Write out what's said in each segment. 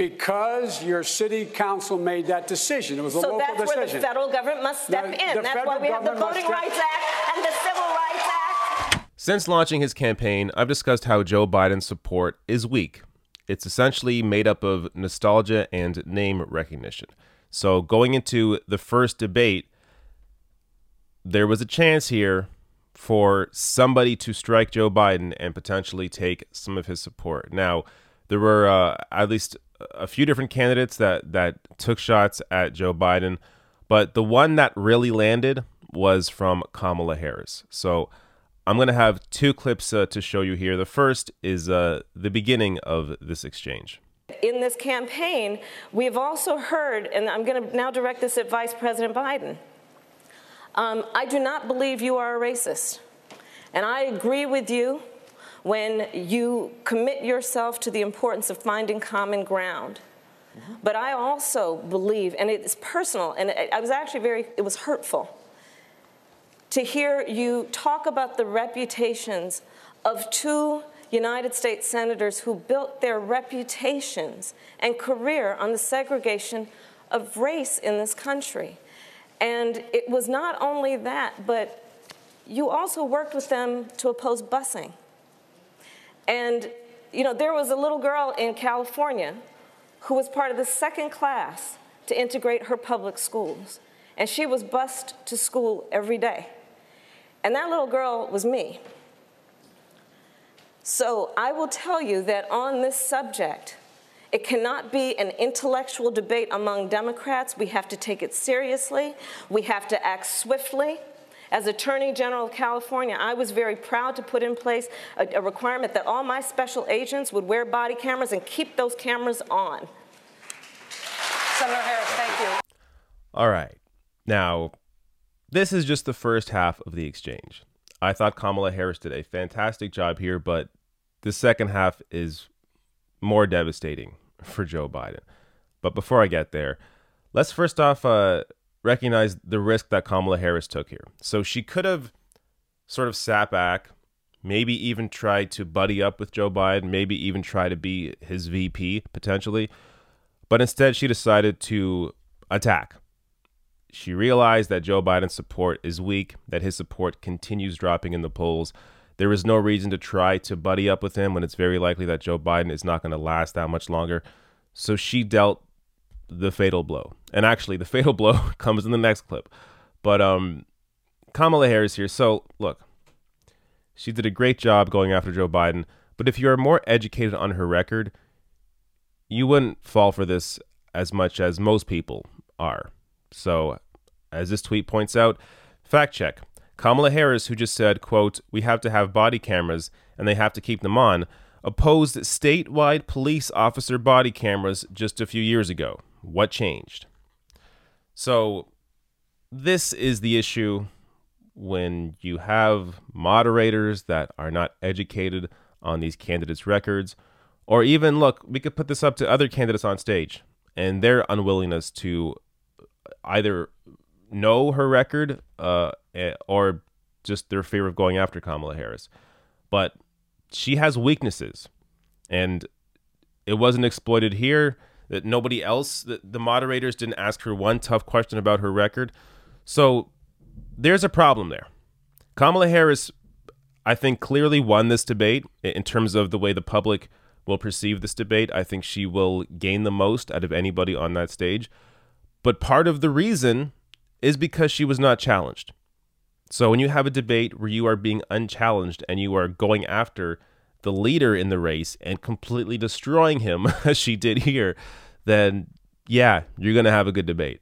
Because your city council made that decision. It was a so local decision. So that's where the federal government must step The- in. the That's why we have the Voting step- Rights Act and the Civil Rights Act. Since launching his campaign, I've discussed how Joe Biden's support is weak. It's essentially made up of nostalgia and name recognition. So, going into the first debate, there was a chance here for somebody to strike Joe Biden and potentially take some of his support. Now, there were uh, at least a few different candidates that that took shots at Joe Biden, but the one that really landed was from Kamala Harris. So, I'm going to have two clips uh, to show you here. The first is uh, the beginning of this exchange. In this campaign, we've also heard, and I'm going to now direct this at Vice President Biden. Um, I do not believe you are a racist. And I agree with you when you commit yourself to the importance of finding common ground. But I also believe, and it's personal, and I was actually very, it was hurtful to hear you talk about the reputations of two United States senators who built their reputations and career on the segregation of race in this country. And it was not only that, but you also worked with them to oppose busing. And, you know, there was a little girl in California who was part of the second class to integrate her public schools. And she was bused to school every day. And that little girl was me. So I will tell you that on this subject, it cannot be an intellectual debate among Democrats. We have to take it seriously. We have to act swiftly. As Attorney General of California, I was very proud to put in place a, a requirement that all my special agents would wear body cameras and keep those cameras on. Senator Harris, thank you. All right. Now, this is just the first half of the exchange. I thought Kamala Harris did a fantastic job here, but the second half is more devastating for Joe Biden. But before I get there, let's first off uh, recognize the risk that Kamala Harris took here. So she could have sort of sat back, maybe even tried to buddy up with Joe Biden, maybe even try to be his VP potentially. But instead, she decided to attack. She realized that Joe Biden's support is weak, that his support continues dropping in the polls. There is no reason to try to buddy up with him when it's very likely that Joe Biden is not going to last that much longer. So she dealt the fatal blow. And actually, the fatal blow comes in the next clip. But um, Kamala Harris here. So look, she did a great job going after Joe Biden. But if you are more educated on her record, you wouldn't fall for this as much as most people are. So, as this tweet points out, fact check. Kamala Harris, who just said, quote, we have to have body cameras and they have to keep them on, opposed statewide police officer body cameras just a few years ago. What changed? So, this is the issue when you have moderators that are not educated on these candidates' records, or even look, we could put this up to other candidates on stage and their unwillingness to either know her record uh, eh, or just their fear of going after Kamala Harris. But she has weaknesses, and it wasn't exploited here. That nobody else, the, the moderators didn't ask her one tough question about her record. So there's a problem there. Kamala Harris, I think, clearly won this debate in terms of the way the public will perceive this debate. I think she will gain the most out of anybody on that stage. But part of the reason is because she was not challenged. So when you have a debate where you are being unchallenged and you are going after the leader in the race and completely destroying him, as she did here, then yeah, you're going to have a good debate.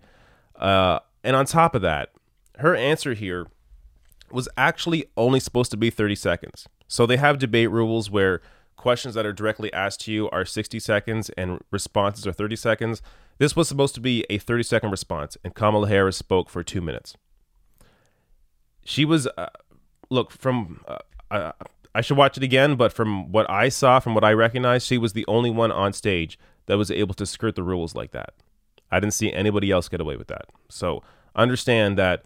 Uh, and on top of that, her answer here was actually only supposed to be 30 seconds. So they have debate rules where questions that are directly asked to you are 60 seconds and responses are 30 seconds. This was supposed to be a 30 second response, and Kamala Harris spoke for two minutes. She was, uh, look, from, uh, uh, I should watch it again, but from what I saw, from what I recognized, she was the only one on stage that was able to skirt the rules like that. I didn't see anybody else get away with that. So understand that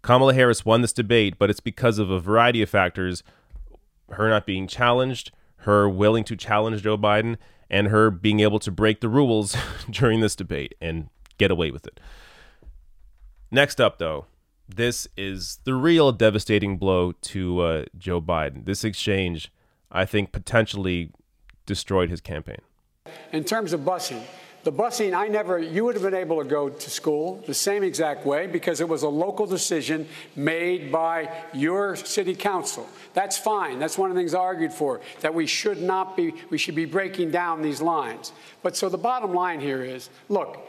Kamala Harris won this debate, but it's because of a variety of factors her not being challenged, her willing to challenge Joe Biden, and her being able to break the rules during this debate and get away with it. Next up, though, this is the real devastating blow to uh, Joe Biden. This exchange, I think, potentially destroyed his campaign. In terms of busing, the busing, I never, you would have been able to go to school the same exact way because it was a local decision made by your city council. That's fine. That's one of the things I argued for, that we should not be, we should be breaking down these lines. But so the bottom line here is look,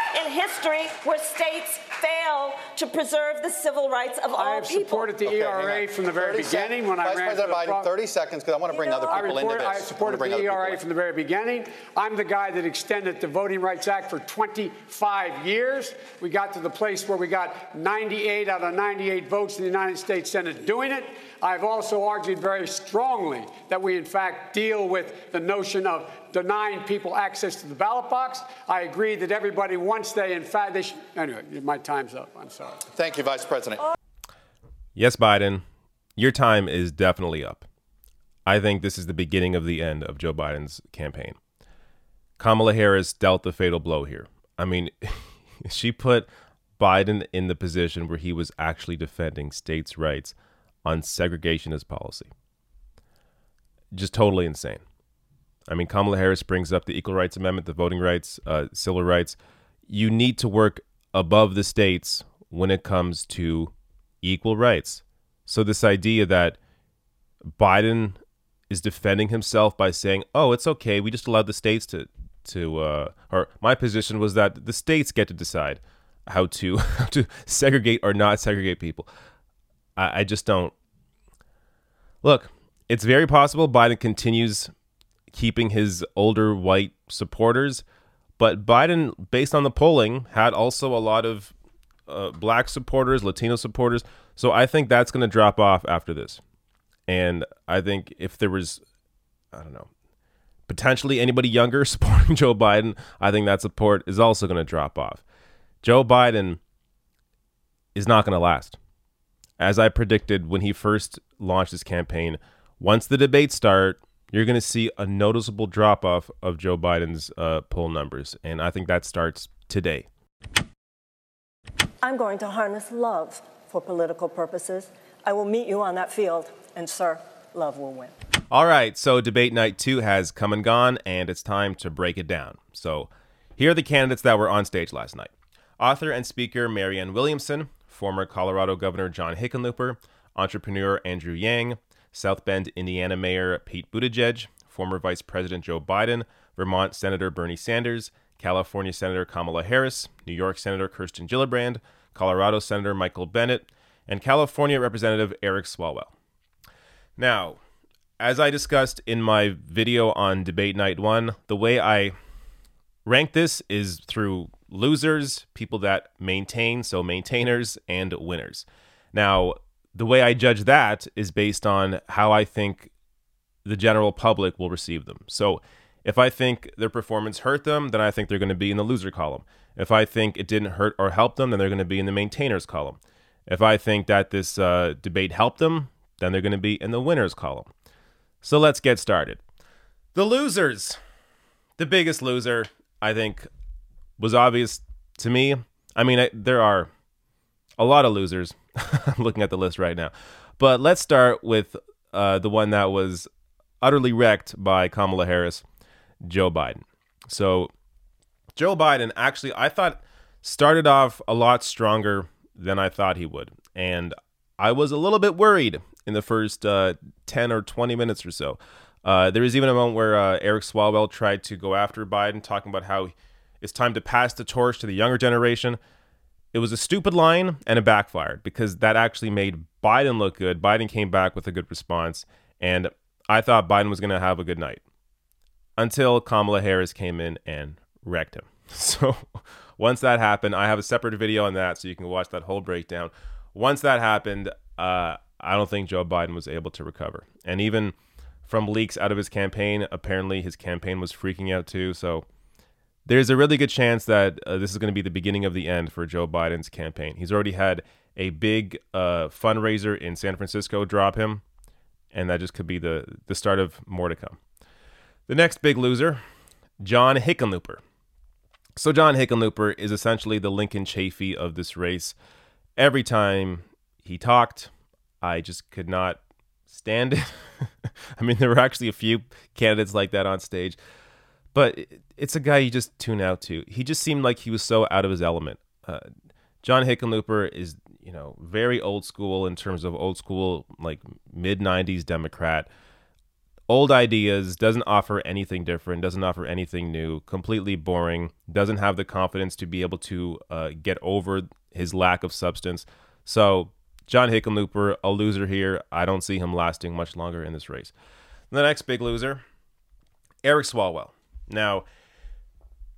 in history where states fail to preserve the civil rights of all people. I have supported the okay, ERA from the very beginning when Vice I ran President Biden, pro- 30 seconds because I want to bring you know, other people report, into this. I supported I the ERA from the very beginning. I'm the guy that extended the Voting Rights Act for 25 years. We got to the place where we got 98 out of 98 votes in the United States Senate doing it. I've also argued very strongly that we, in fact, deal with the notion of denying people access to the ballot box. I agree that everybody, once they, in fact, they should. Anyway, my time's up. I'm sorry. Thank you, Vice President. Yes, Biden, your time is definitely up. I think this is the beginning of the end of Joe Biden's campaign. Kamala Harris dealt the fatal blow here. I mean, she put Biden in the position where he was actually defending states' rights on segregationist policy. Just totally insane. I mean, Kamala Harris brings up the Equal Rights Amendment, the voting rights, uh, civil rights. You need to work above the states when it comes to equal rights. So, this idea that Biden is defending himself by saying, "Oh, it's okay. We just allowed the states to to uh, or my position was that the states get to decide how to how to segregate or not segregate people." I, I just don't look. It's very possible Biden continues keeping his older white supporters. But Biden, based on the polling, had also a lot of uh, black supporters, Latino supporters. So I think that's going to drop off after this. And I think if there was, I don't know, potentially anybody younger supporting Joe Biden, I think that support is also going to drop off. Joe Biden is not going to last. As I predicted when he first launched his campaign, once the debates start, you're going to see a noticeable drop off of Joe Biden's uh, poll numbers. And I think that starts today. I'm going to harness love for political purposes. I will meet you on that field, and, sir, love will win. All right, so debate night two has come and gone, and it's time to break it down. So here are the candidates that were on stage last night author and speaker Marianne Williamson, former Colorado Governor John Hickenlooper, entrepreneur Andrew Yang, South Bend, Indiana Mayor Pete Buttigieg, former Vice President Joe Biden, Vermont Senator Bernie Sanders, California Senator Kamala Harris, New York Senator Kirsten Gillibrand, Colorado Senator Michael Bennet, and California Representative Eric Swalwell. Now, as I discussed in my video on Debate Night 1, the way I rank this is through losers, people that maintain, so maintainers, and winners. Now, the way I judge that is based on how I think the general public will receive them. So if I think their performance hurt them, then I think they're going to be in the loser column. If I think it didn't hurt or help them, then they're going to be in the maintainers column. If I think that this uh, debate helped them, then they're going to be in the winners column. So let's get started. The losers. The biggest loser, I think, was obvious to me. I mean, I, there are a lot of losers. I'm looking at the list right now. But let's start with uh, the one that was utterly wrecked by Kamala Harris, Joe Biden. So, Joe Biden actually, I thought, started off a lot stronger than I thought he would. And I was a little bit worried in the first uh, 10 or 20 minutes or so. Uh, there was even a moment where uh, Eric Swalwell tried to go after Biden, talking about how it's time to pass the torch to the younger generation. It was a stupid line and it backfired because that actually made Biden look good. Biden came back with a good response, and I thought Biden was going to have a good night until Kamala Harris came in and wrecked him. So once that happened, I have a separate video on that so you can watch that whole breakdown. Once that happened, uh, I don't think Joe Biden was able to recover. And even from leaks out of his campaign, apparently his campaign was freaking out too. So there's a really good chance that uh, this is going to be the beginning of the end for Joe Biden's campaign. He's already had a big uh, fundraiser in San Francisco drop him, and that just could be the, the start of more to come. The next big loser, John Hickenlooper. So, John Hickenlooper is essentially the Lincoln Chafee of this race. Every time he talked, I just could not stand it. I mean, there were actually a few candidates like that on stage, but it's a guy you just tune out to. He just seemed like he was so out of his element. Uh, John Hickenlooper is, you know, very old school in terms of old school, like mid 90s Democrat old ideas, doesn't offer anything different, doesn't offer anything new, completely boring, doesn't have the confidence to be able to uh, get over his lack of substance. So, John Hickenlooper, a loser here. I don't see him lasting much longer in this race. The next big loser, Eric Swalwell. Now,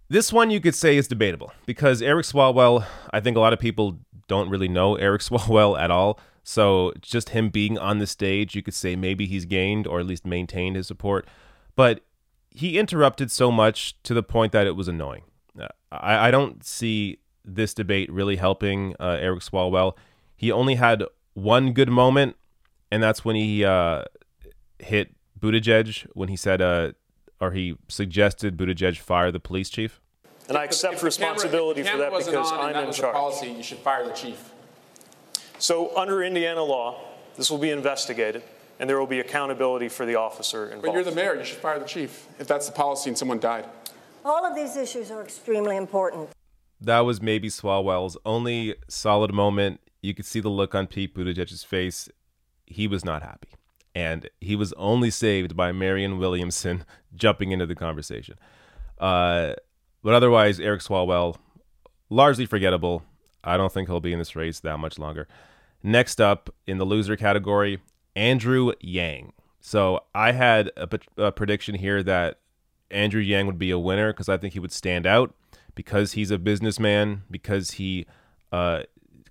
this one you could say is debatable because Eric Swalwell, I think a lot of people don't really know Eric Swalwell at all. So just him being on the stage, you could say maybe he's gained or at least maintained his support. But he interrupted so much to the point that it was annoying. Uh, I, I don't see this debate really helping uh, Eric Swalwell. He only had one good moment, and that's when he uh, hit Buttigieg when he said, uh, or he suggested Buttigieg fire the police chief. And I accept responsibility for that because I'm in charge. Policy, you should fire the chief. So under Indiana law, this will be investigated, and there will be accountability for the officer involved. But you're the mayor. You should fire the chief if that's the policy and someone died. All of these issues are extremely important. That was maybe Swalwell's only solid moment. You could see the look on Pete Buttigieg's face. He was not happy. And he was only saved by Marianne Williamson jumping into the conversation. Uh, but otherwise, Eric Swalwell, largely forgettable. I don't think he'll be in this race that much longer. Next up in the loser category, Andrew Yang. So I had a, a prediction here that Andrew Yang would be a winner because I think he would stand out because he's a businessman, because he uh,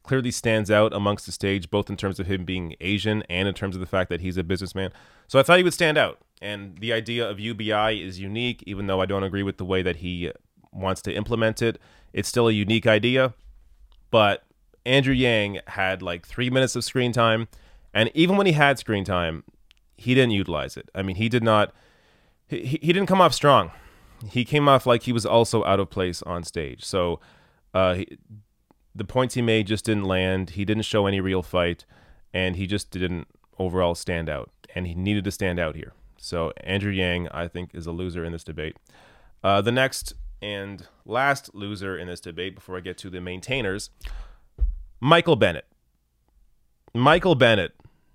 clearly stands out amongst the stage, both in terms of him being Asian and in terms of the fact that he's a businessman. So I thought he would stand out. And the idea of UBI is unique, even though I don't agree with the way that he wants to implement it. It's still a unique idea. But Andrew Yang had like three minutes of screen time, and even when he had screen time, he didn't utilize it. I mean, he did not. He, he didn't come off strong. He came off like he was also out of place on stage. So, uh, the points he made just didn't land. He didn't show any real fight, and he just didn't overall stand out. And he needed to stand out here. So Andrew Yang, I think, is a loser in this debate. Uh, the next and last loser in this debate, before I get to the maintainers, Michael Bennet. Michael Bennet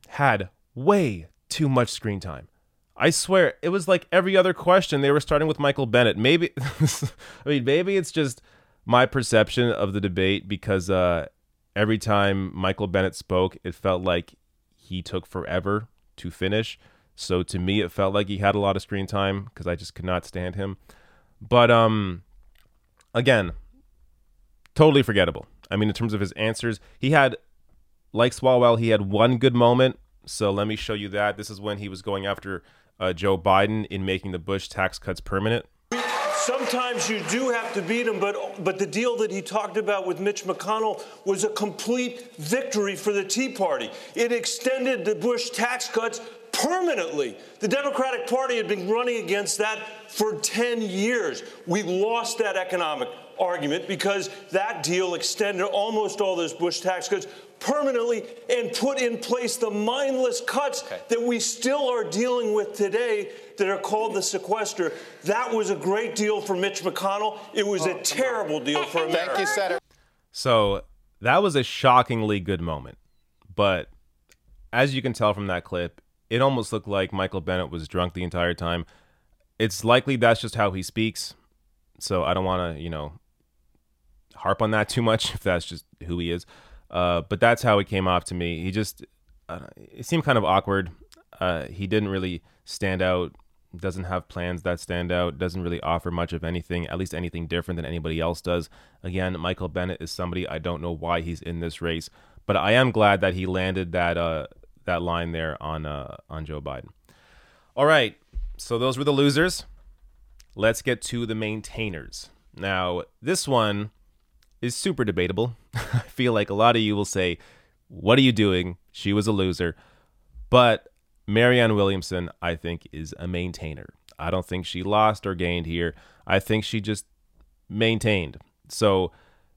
had way too much screen time. I swear, it was like every other question they were starting with Michael Bennet. Maybe, I mean, maybe it's just my perception of the debate because uh, every time Michael Bennet spoke, it felt like he took forever to finish. So to me, it felt like he had a lot of screen time because I just could not stand him. But um, again, totally forgettable. I mean, in terms of his answers, he had, like Swalwell, he had one good moment. So let me show you that. This is when he was going after uh, Joe Biden in making the Bush tax cuts permanent. Sometimes you do have to beat him, but but the deal that he talked about with Mitch McConnell was a complete victory for the Tea Party. It extended the Bush tax cuts permanently. The Democratic Party had been running against that for 10 years. We lost that economic argument because that deal extended almost all those Bush tax cuts permanently and put in place the mindless cuts Okay. that we still are dealing with today that are called the sequester. That was a great deal for Mitch McConnell. It was a oh, terrible deal for America. Thank you, Senator. So that was a shockingly good moment. But as you can tell from that clip, it almost looked like Michael Bennet was drunk the entire time. It's likely that's just how he speaks. So I don't want to, you know, harp on that too much if that's just who he is. Uh, but that's how it came off to me. He just, uh, it seemed kind of awkward. Uh, he didn't really stand out. Doesn't have plans that stand out. Doesn't really offer much of anything, at least anything different than anybody else does. Again, Michael Bennet is somebody I don't know why he's in this race, but I am glad that he landed that uh, that line there on uh, on Joe Biden. All right, so those were the losers. Let's get to the maintainers. Now, this one is super debatable. I feel like a lot of you will say, What are you doing? She was a loser. But Marianne Williamson, I think, is a maintainer. I don't think she lost or gained here. I think she just maintained. So,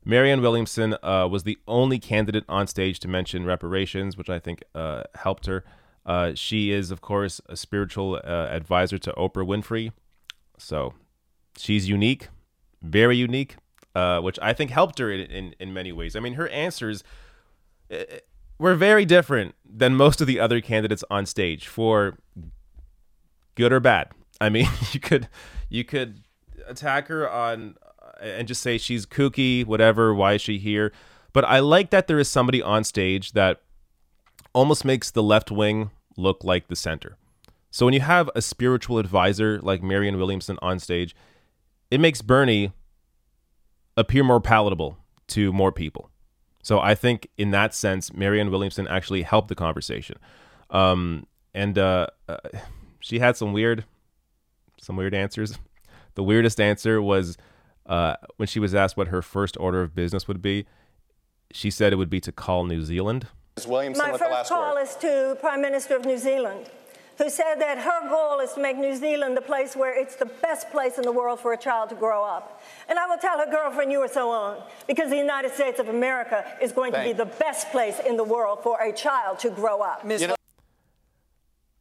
Marianne Williamson uh, was the only candidate on stage to mention reparations, which I think uh, helped her. Uh, she is, of course, a spiritual uh, advisor to Oprah Winfrey. So, she's unique, very unique, uh, which I think helped her in, in, in many ways. I mean, her answers uh, were very different than most of the other candidates on stage for good or bad. I mean, you could you could attack her on uh, and just say she's kooky, whatever. Why is she here? But I like that there is somebody on stage that almost makes the left wing look like the center. So when you have a spiritual advisor like Marianne Williamson on stage, it makes Bernie appear more palatable to more people. So I think in that sense, Marianne Williamson actually helped the conversation. Um, and uh, uh, she had some weird, some weird answers. The weirdest answer was uh, when she was asked what her first order of business would be. She said it would be to call New Zealand. Ms. Williamson My with the first last call word. is to Prime Minister of New Zealand, who said that her goal is to make New Zealand the place where it's the best place in the world for a child to grow up. And I will tell her girlfriend you were so on, because the United States of America is going to be the best place in the world for a child to grow up. You know,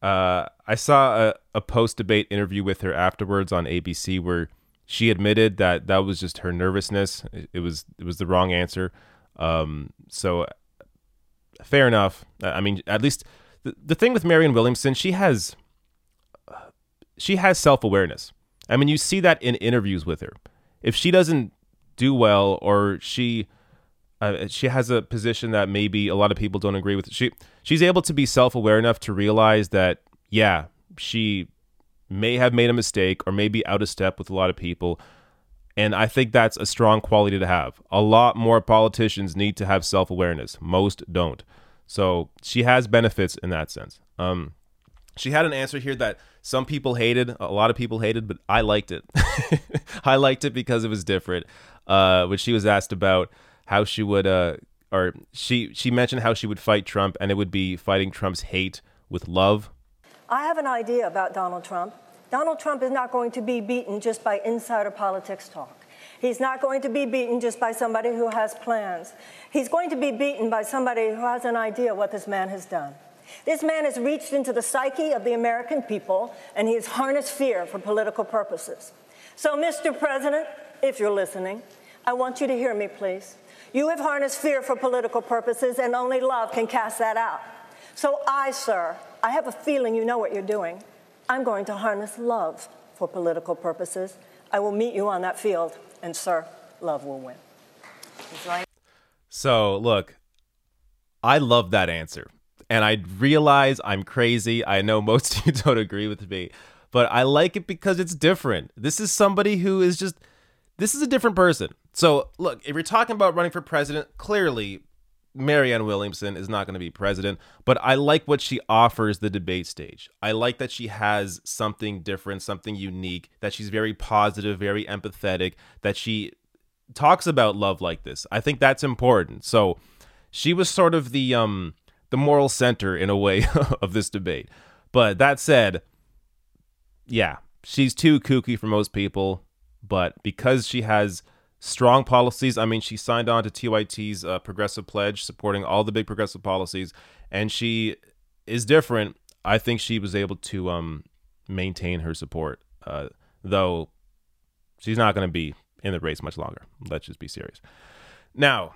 Uh, I saw a, a post debate interview with her afterwards on ABC where she admitted that that was just her nervousness. It, it was it was the wrong answer. Um, so fair enough. I mean, at least the, thing with Marianne Williamson, she has she has self awareness. I mean, you see that in interviews with her. If she doesn't do well or she uh, she has a position that maybe a lot of people don't agree with. She she's able to be self aware enough to realize that yeah, she may have made a mistake or maybe out of step with a lot of people. And I think that's a strong quality to have. A lot more politicians need to have self awareness. Most don't. So she has benefits in that sense. Um, she had an answer here that some people hated, a lot of people hated, but I liked it. I liked it because it was different. Uh, when she was asked about how she would, uh, or she she mentioned how she would fight Trump, and it would be fighting Trump's hate with love. I have an idea about Donald Trump. Donald Trump is not going to be beaten just by insider politics talk. He's not going to be beaten just by somebody who has plans. He's going to be beaten by somebody who has an idea what this man has done. This man has reached into the psyche of the American people and he has harnessed fear for political purposes. So, Mr. President, if you're listening, I want you to hear me, please. You have harnessed fear for political purposes, and only love can cast that out. So, I, sir, I have a feeling you know what you're doing. I'm going to harness love for political purposes. I will meet you on that field, and, sir, love will win. So look, I love that answer. And I realize I'm crazy. I know most of you don't agree with me, but I like it because it's different. This is somebody who is just, this is a different person. So look, if you're talking about running for president, clearly Marianne Williamson is not going to be president, but I like what she offers the debate stage. I like that she has something different, something unique, that she's very positive, very empathetic, that she talks about love like this. I think that's important. So she was sort of the um the moral center in a way of this debate. But that said, yeah, she's too kooky for most people, but because she has strong policies. I mean, she signed on to TYT's uh, progressive pledge, supporting all the big progressive policies, and she is different. I think she was able to um, maintain her support, uh, though she's not going to be in the race much longer. Let's just be serious. Now,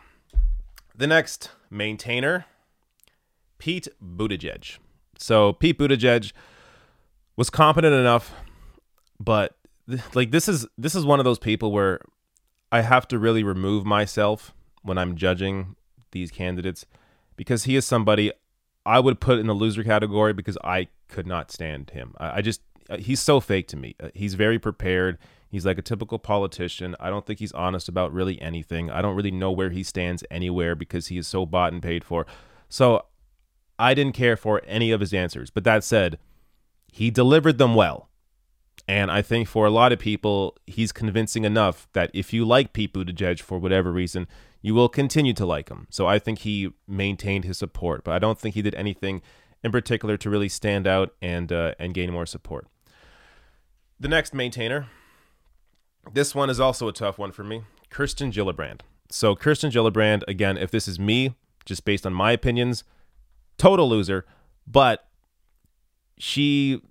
the next maintainer, Pete Buttigieg. So Pete Buttigieg was competent enough, but like this is this is one of those people where I have to really remove myself when I'm judging these candidates because he is somebody I would put in the loser category because I could not stand him. I, I just uh, he's so fake to me. Uh, he's very prepared. He's like a typical politician. I don't think he's honest about really anything. I don't really know where he stands anywhere because he is so bought and paid for. So I didn't care for any of his answers. But that said, he delivered them well. And I think for a lot of people, he's convincing enough that if you like Pete Buttigieg for whatever reason, you will continue to like him. So I think he maintained his support, but I don't think he did anything in particular to really stand out and uh, and gain more support. The next maintainer, this one is also a tough one for me. Kirsten Gillibrand. So Kirsten Gillibrand, again, if this is me, just based on my opinions, total loser. But she,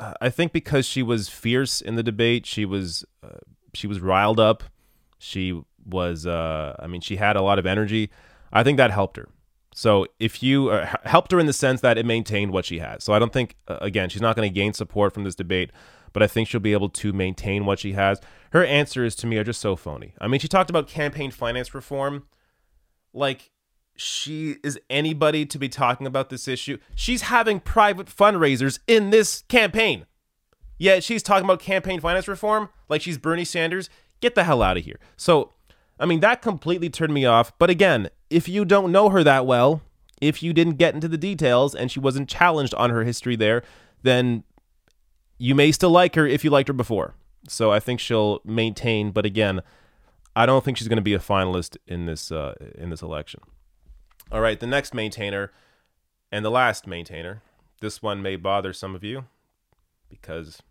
uh, I think, because she was fierce in the debate, she was uh, she was riled up. She was, uh, I mean, she had a lot of energy. I think that helped her. So if you uh, helped her in the sense that it maintained what she has. So I don't think, uh, again, she's not going to gain support from this debate but I think she'll be able to maintain what she has. Her answers to me are just so phony. I mean, she talked about campaign finance reform. Like, she is anybody to be talking about this issue. She's having private fundraisers in this campaign. Yet she's talking about campaign finance reform like she's Bernie Sanders. Get the hell out of here. So, I mean, that completely turned me off. But again, if you don't know her that well, if you didn't get into the details and she wasn't challenged on her history there, then you may still like her if you liked her before. So I think she'll maintain, but again, I don't think she's going to be a finalist in this uh, in this election. All right, the next maintainer and the last maintainer. This one may bother some of you because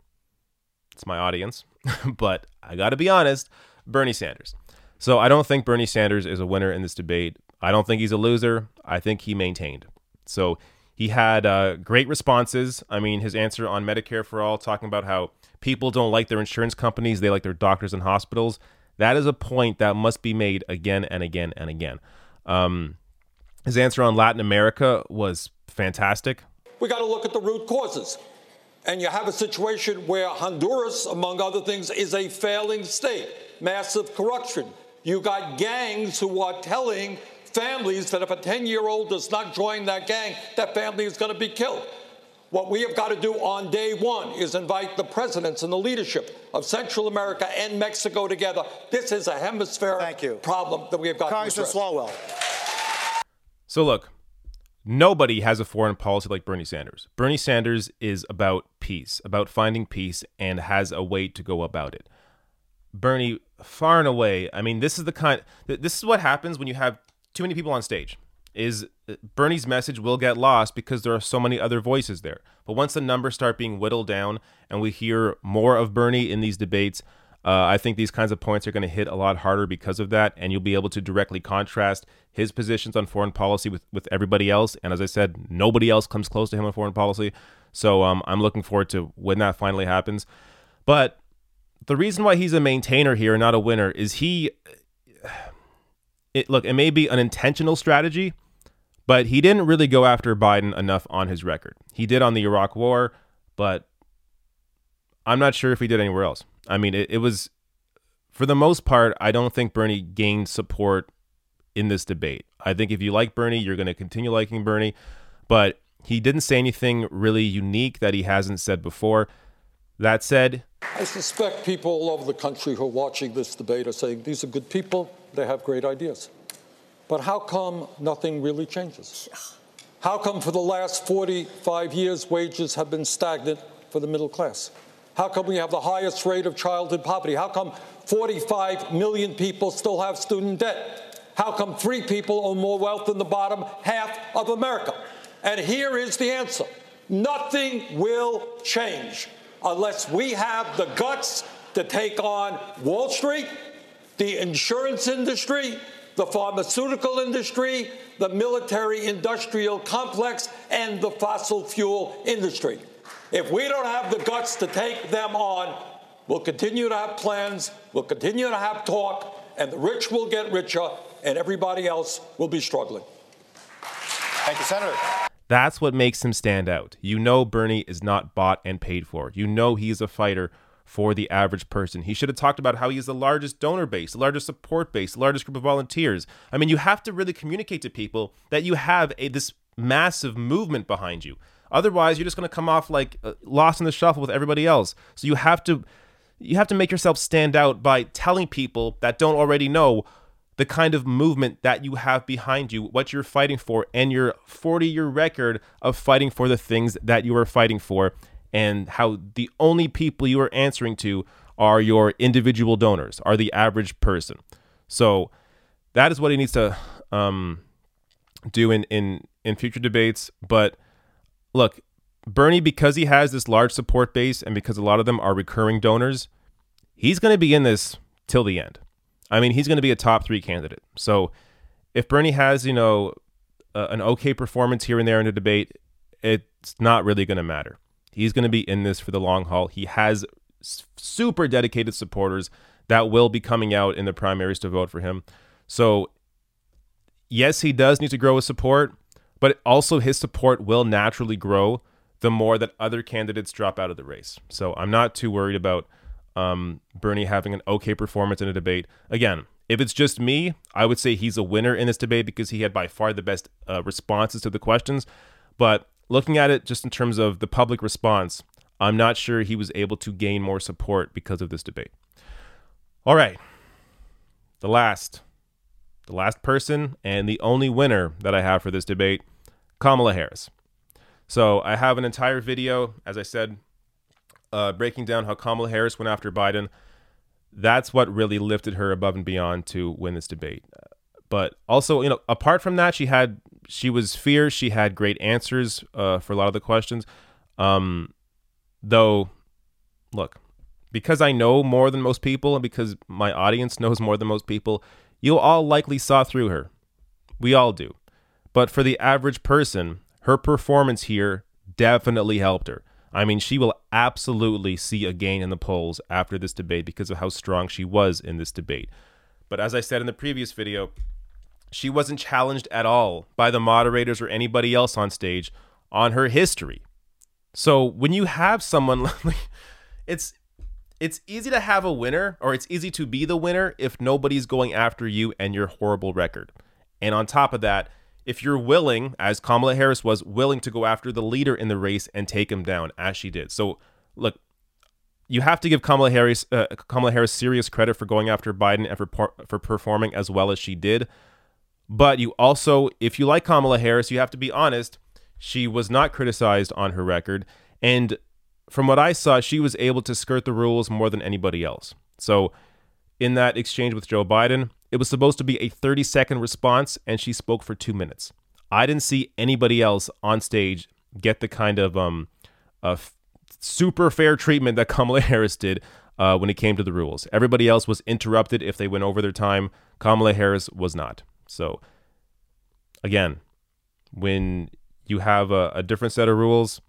it's my audience, but I got to be honest, Bernie Sanders. So I don't think Bernie Sanders is a winner in this debate. I don't think he's a loser. I think he maintained. So he had uh, great responses. I mean, his answer on Medicare for All, talking about how people don't like their insurance companies, they like their doctors and hospitals. That is a point that must be made again and again and again. Um, his answer on Latin America was fantastic. We got to look at the root causes. And you have a situation where Honduras, among other things, is a failing state, massive corruption. You got gangs who are telling families that if a 10 year old does not join that gang, that family is going to be killed. What we have got to do on day one is invite the presidents and the leadership of Central America and Mexico together. This is a hemispheric problem that we have got Congressman to address. Congressman Swalwell. So look, nobody has a foreign policy like Bernie Sanders. Bernie Sanders is about peace, about finding peace, and has a way to go about it. Bernie, far and away, I mean, this is the kind. This is what happens when you have too many people on stage is uh, Bernie's message will get lost because there are so many other voices there. But once the numbers start being whittled down and we hear more of Bernie in these debates, uh, I think these kinds of points are going to hit a lot harder because of that. And you'll be able to directly contrast his positions on foreign policy with, with everybody else. And as I said, nobody else comes close to him on foreign policy. So um, I'm looking forward to when that finally happens. But the reason why he's a maintainer here, and not a winner, is he it, look, it may be an intentional strategy, but he didn't really go after Biden enough on his record. He did on the Iraq War, but I'm not sure if he did anywhere else. I mean, it, it was, for the most part, I don't think Bernie gained support in this debate. I think if you like Bernie, you're going to continue liking Bernie, but he didn't say anything really unique that he hasn't said before. That said, I suspect people all over the country who are watching this debate are saying these are good people, they have great ideas. But how come nothing really changes? How come for the last 45 years wages have been stagnant for the middle class? How come we have the highest rate of childhood poverty? How come 45 million people still have student debt? How come three people own more wealth than the bottom half of America? And here is the answer nothing will change unless we have the guts to take on Wall Street, the insurance industry, the pharmaceutical industry, the military industrial complex, and the fossil fuel industry. If we don't have the guts to take them on, we'll continue to have plans, we'll continue to have talk, and the rich will get richer, and everybody else will be struggling. Thank you, Senator. That's what makes him stand out. You know Bernie is not bought and paid for. You know he's a fighter for the average person. He should have talked about how he is the largest donor base, the largest support base, the largest group of volunteers. I mean, you have to really communicate to people that you have a this massive movement behind you. Otherwise, you're just going to come off like uh, lost in the shuffle with everybody else. So you have to you have to make yourself stand out by telling people that don't already know the kind of movement that you have behind you, what you're fighting for, and your 40 year record of fighting for the things that you are fighting for, and how the only people you are answering to are your individual donors, are the average person. So that is what he needs to um, do in, in, in future debates. But look, Bernie, because he has this large support base and because a lot of them are recurring donors, he's going to be in this till the end. I mean, he's going to be a top three candidate. So if Bernie has, you know, an okay performance here and there in a debate, it's not really going to matter. He's going to be in this for the long haul. He has super dedicated supporters that will be coming out in the primaries to vote for him. So, yes, he does need to grow his support, but also his support will naturally grow the more that other candidates drop out of the race. So, I'm not too worried about um, Bernie having an okay performance in a debate. Again, if it's just me, I would say he's a winner in this debate because he had by far the best uh, responses to the questions. But looking at it just in terms of the public response, I'm not sure he was able to gain more support because of this debate. All right. The last, the last person and the only winner that I have for this debate, Kamala Harris. So I have an entire video, as I said, uh, breaking down how Kamala Harris went after Biden. That's what really lifted her above and beyond to win this debate. But also, you know, apart from that, she had she was fierce. She had great answers uh, for a lot of the questions. Um, though, look, because I know more than most people, and because my audience knows more than most people, you all likely saw through her. We all do. But for the average person, her performance here definitely helped her. I mean, she will absolutely see a gain in the polls after this debate because of how strong she was in this debate. But as I said in the previous video, she wasn't challenged at all by the moderators or anybody else on stage on her history. So when you have someone like it's it's easy to have a winner or it's easy to be the winner if nobody's going after you and your horrible record. And on top of that, if you're willing, as Kamala Harris was willing to go after the leader in the race and take him down, as she did. So, look, you have to give Kamala Harris uh, Kamala Harris serious credit for going after Biden and for for performing as well as she did. But you also, if you like Kamala Harris, you have to be honest. She was not criticized on her record, and from what I saw, she was able to skirt the rules more than anybody else. So, in that exchange with Joe Biden, it was supposed to be a 30 second response, and she spoke for two minutes. I didn't see anybody else on stage get the kind of um, super fair treatment that Kamala Harris did uh, when it came to the rules. Everybody else was interrupted if they went over their time. Kamala Harris was not. So, again, when you have a, a different set of rules,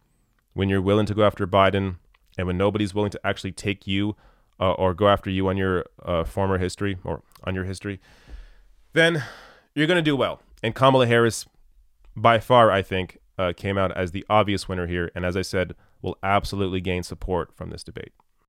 when you're willing to go after Biden, and when nobody's willing to actually take you uh, or go after you on your uh, former history or on your history, then you're going to do well. And Kamala Harris, by far, I think, uh, came out as the obvious winner here. And as I said, will absolutely gain support from this debate.